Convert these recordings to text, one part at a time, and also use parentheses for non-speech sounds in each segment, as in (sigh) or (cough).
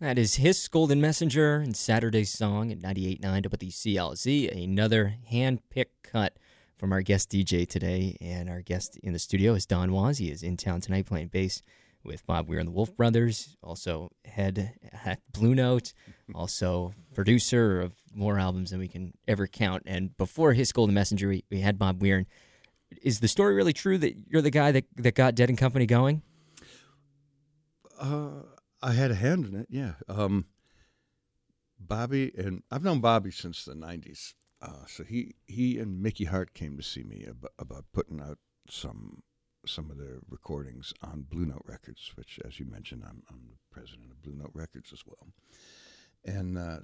That is His Golden Messenger and Saturday's Song at 98.9 WCLZ. Another hand-picked cut from our guest DJ today. And our guest in the studio is Don Was. He is in town tonight playing bass with Bob Weir and the Wolf Brothers, also head at Blue Note, also producer of more albums than we can ever count. And before his Golden Messenger, we, we had Bob Weir. Is the story really true that you're the guy that, that got Dead and Company going? Uh, I had a hand in it, yeah. Um, Bobby and I've known Bobby since the '90s. Uh, so he he and Mickey Hart came to see me about, about putting out some some of their recordings on Blue Note Records, which, as you mentioned, I'm, I'm the president of Blue Note Records as well. And uh,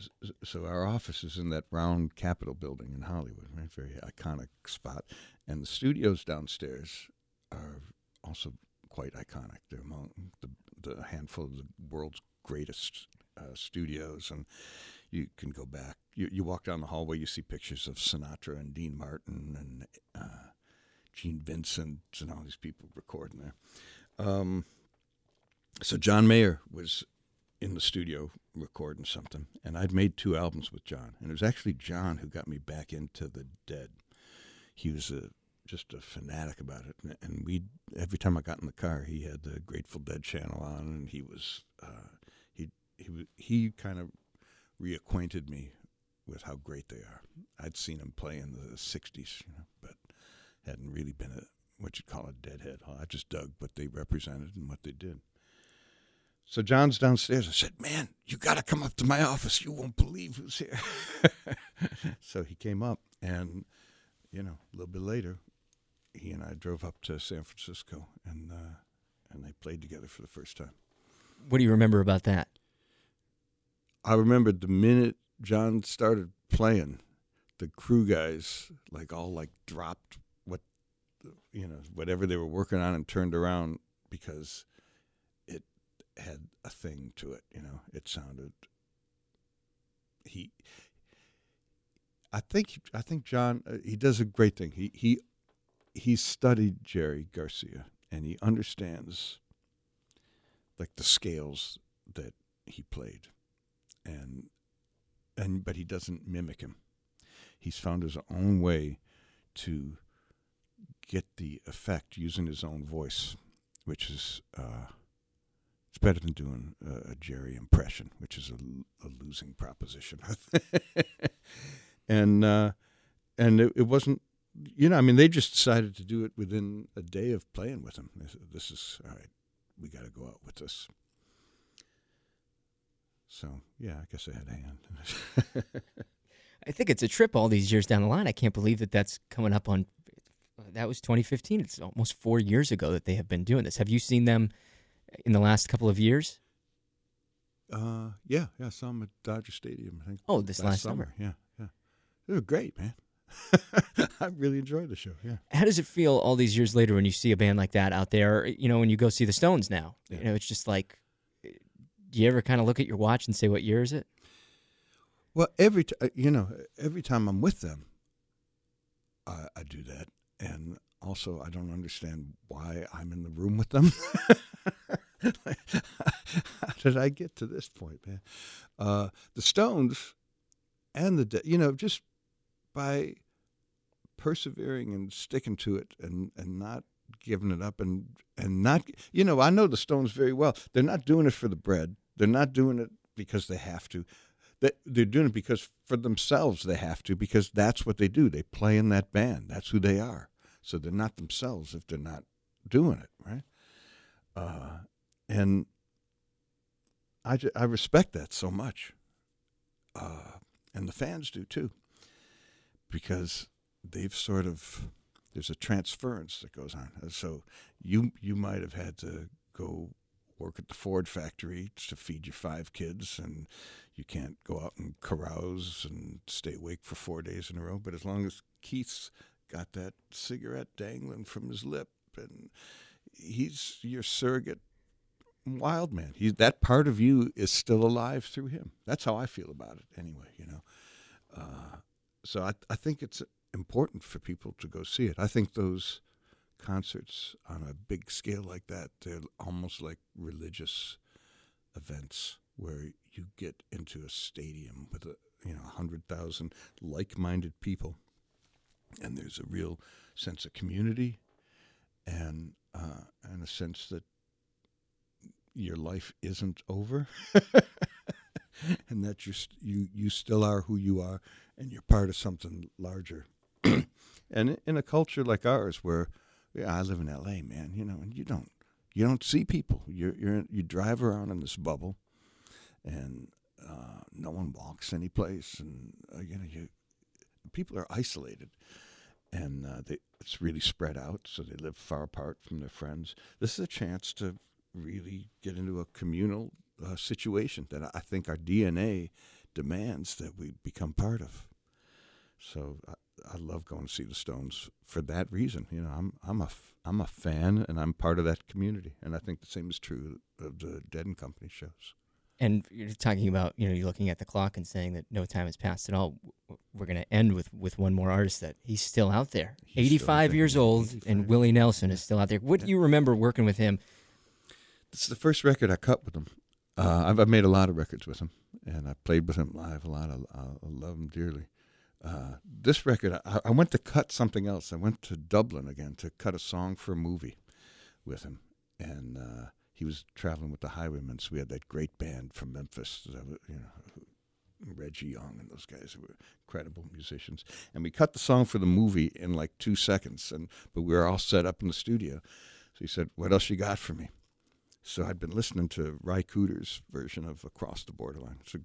so our office is in that round Capitol building in Hollywood, right? Very iconic spot. And the studios downstairs are also quite iconic. They're among the, the handful of the world's greatest uh, studios. And you can go back. You, you walk down the hallway, you see pictures of Sinatra and Dean Martin and uh, Gene Vincent and all these people recording there. Um, so John Mayer was in the studio recording something, and I'd made two albums with John, and it was actually John who got me back into the Dead. He was a just a fanatic about it, and we every time I got in the car, he had the Grateful Dead channel on, and he was uh, he he he kind of reacquainted me with how great they are. I'd seen them play in the '60s, you know, but hadn't really been a what you'd call a deadhead. I just dug what they represented and what they did. So John's downstairs. I said, "Man, you got to come up to my office. You won't believe who's here." (laughs) so he came up, and you know, a little bit later, he and I drove up to San Francisco, and uh, and they played together for the first time. What do you remember about that? I remembered the minute John started playing, the crew guys like all like dropped what you know whatever they were working on and turned around because it had a thing to it. You know, it sounded he. I think I think John uh, he does a great thing. He he he studied Jerry Garcia and he understands like the scales that he played and and but he doesn't mimic him. He's found his own way to get the effect using his own voice, which is uh, it's better than doing a, a Jerry impression, which is a, a losing proposition. (laughs) and uh, and it, it, wasn't, you know, I mean, they just decided to do it within a day of playing with him. This, this is all right. We got to go out with this. So yeah, I guess I had a hand. (laughs) I think it's a trip all these years down the line. I can't believe that that's coming up on. That was 2015. It's almost four years ago that they have been doing this. Have you seen them in the last couple of years? Uh, yeah, yeah, I saw them at Dodger Stadium. I think. Oh, this last, last summer. summer. Yeah, yeah, they were great, man. (laughs) I really enjoyed the show. Yeah. How does it feel all these years later when you see a band like that out there? You know, when you go see the Stones now, yeah. you know, it's just like do you ever kind of look at your watch and say, what year is it? Well, every t- uh, you know, every time I'm with them, I, I do that, and also I don't understand why I'm in the room with them. (laughs) (laughs) How did I get to this point, man? Uh, the Stones and the you know just by persevering and sticking to it and and not giving it up and and not you know I know the Stones very well. They're not doing it for the bread. They're not doing it because they have to. They're doing it because for themselves they have to because that's what they do. They play in that band. That's who they are. So they're not themselves if they're not doing it, right? Uh, and I, I respect that so much. Uh, and the fans do too, because they've sort of there's a transference that goes on. So you you might have had to go work at the Ford factory to feed your five kids, and you can't go out and carouse and stay awake for four days in a row. But as long as Keith's got that cigarette dangling from his lip, and he's your surrogate wild man. He, that part of you is still alive through him. That's how I feel about it, anyway. You know, uh, so I, I think it's important for people to go see it. I think those concerts on a big scale like that, they're almost like religious events. where you get into a stadium with a you know hundred thousand like-minded people, and there's a real sense of community, and uh, and a sense that your life isn't over, (laughs) (laughs) and that you you you still are who you are, and you're part of something larger. (clears throat) and in a culture like ours, where yeah, I live in L.A., man, you know, and you don't you don't see people. You're, you're you drive around in this bubble, and uh, no one walks any place, and uh, you know you people are isolated, and uh, they, it's really spread out, so they live far apart from their friends. This is a chance to really get into a communal uh, situation that I think our DNA demands that we become part of. So I, I love going to see the Stones for that reason. You know, I'm I'm a I'm a fan and I'm part of that community, and I think the same is true of the Dead and Company shows. And you're talking about, you know, you're looking at the clock and saying that no time has passed at all. We're going to end with, with one more artist that he's still out there. He's 85 years old, 85. and Willie Nelson is still out there. What do you remember working with him? This is the first record I cut with him. Uh, I've, I've, made a lot of records with him, and I played with him live a lot. I, I love him dearly. Uh, this record, I, I, went to cut something else. I went to Dublin again to cut a song for a movie with him, and uh, he was traveling with the Highwaymen. So we had that great band from Memphis, you know, Reggie Young and those guys who were incredible musicians. And we cut the song for the movie in like two seconds, and but we were all set up in the studio. So he said, "What else you got for me?" So I'd been listening to Ry Cooder's version of Across the Borderline. It's a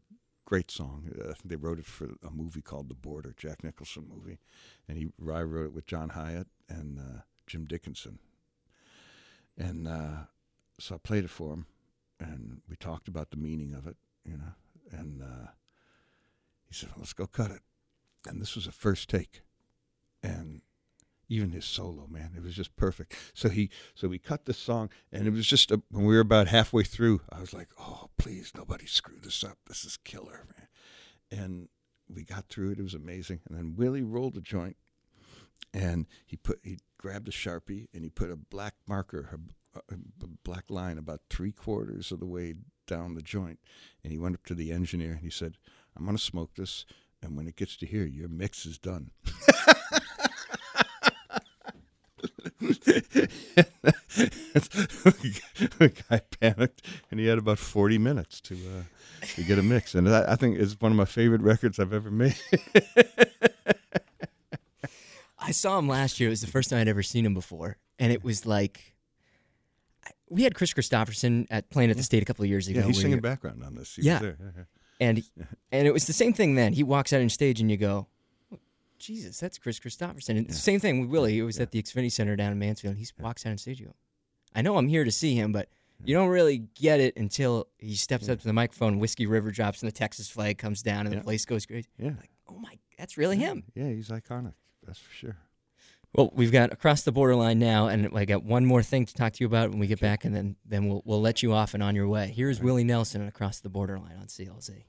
great song. Uh, they wrote it for a movie called The Border, Jack Nicholson movie, and he Ry wrote it with John Hiatt and uh, Jim Dickinson. And uh, so I played it for him, and we talked about the meaning of it, you know. And uh, he said, well, "Let's go cut it." And this was a first take, and even his solo, man, it was just perfect. So he, so we cut the song, and it was just a, when we were about halfway through, I was like, "Oh, please, nobody screw this up. This is killer, man." And we got through it. It was amazing. And then Willie rolled the joint, and he put he grabbed a sharpie and he put a black marker, a, a black line, about three quarters of the way down the joint, and he went up to the engineer and he said, "I'm to smoke this." And when it gets to here, your mix is done. (laughs) the guy panicked, and he had about forty minutes to uh, to get a mix, and I, I think it's one of my favorite records I've ever made. (laughs) I saw him last year. It was the first time I'd ever seen him before, and it was like we had Kris Kristofferson at playing at the state a couple of years ago. Yeah, he's singing background on this. He yeah. and and it was the same thing then. He walks out on stage, and you go, Jesus, that's Kris Kristofferson. And yeah. Same thing with Willie. He was yeah. at the Xfinity Center down in Mansfield. He walks out. You go, I know I'm here to see him, but you don't really get it until he steps up to the microphone. Whiskey River drops, and the Texas flag comes down, and the place goes crazy. Yeah, like, oh my, that's really him. Yeah, he's iconic. That's for sure. Well, we've got across the borderline now, and I got one more thing to talk to you about when we get back, and then then we'll we'll let you off and on your way. Here's right. Willie Nelson and across the borderline on CLZ.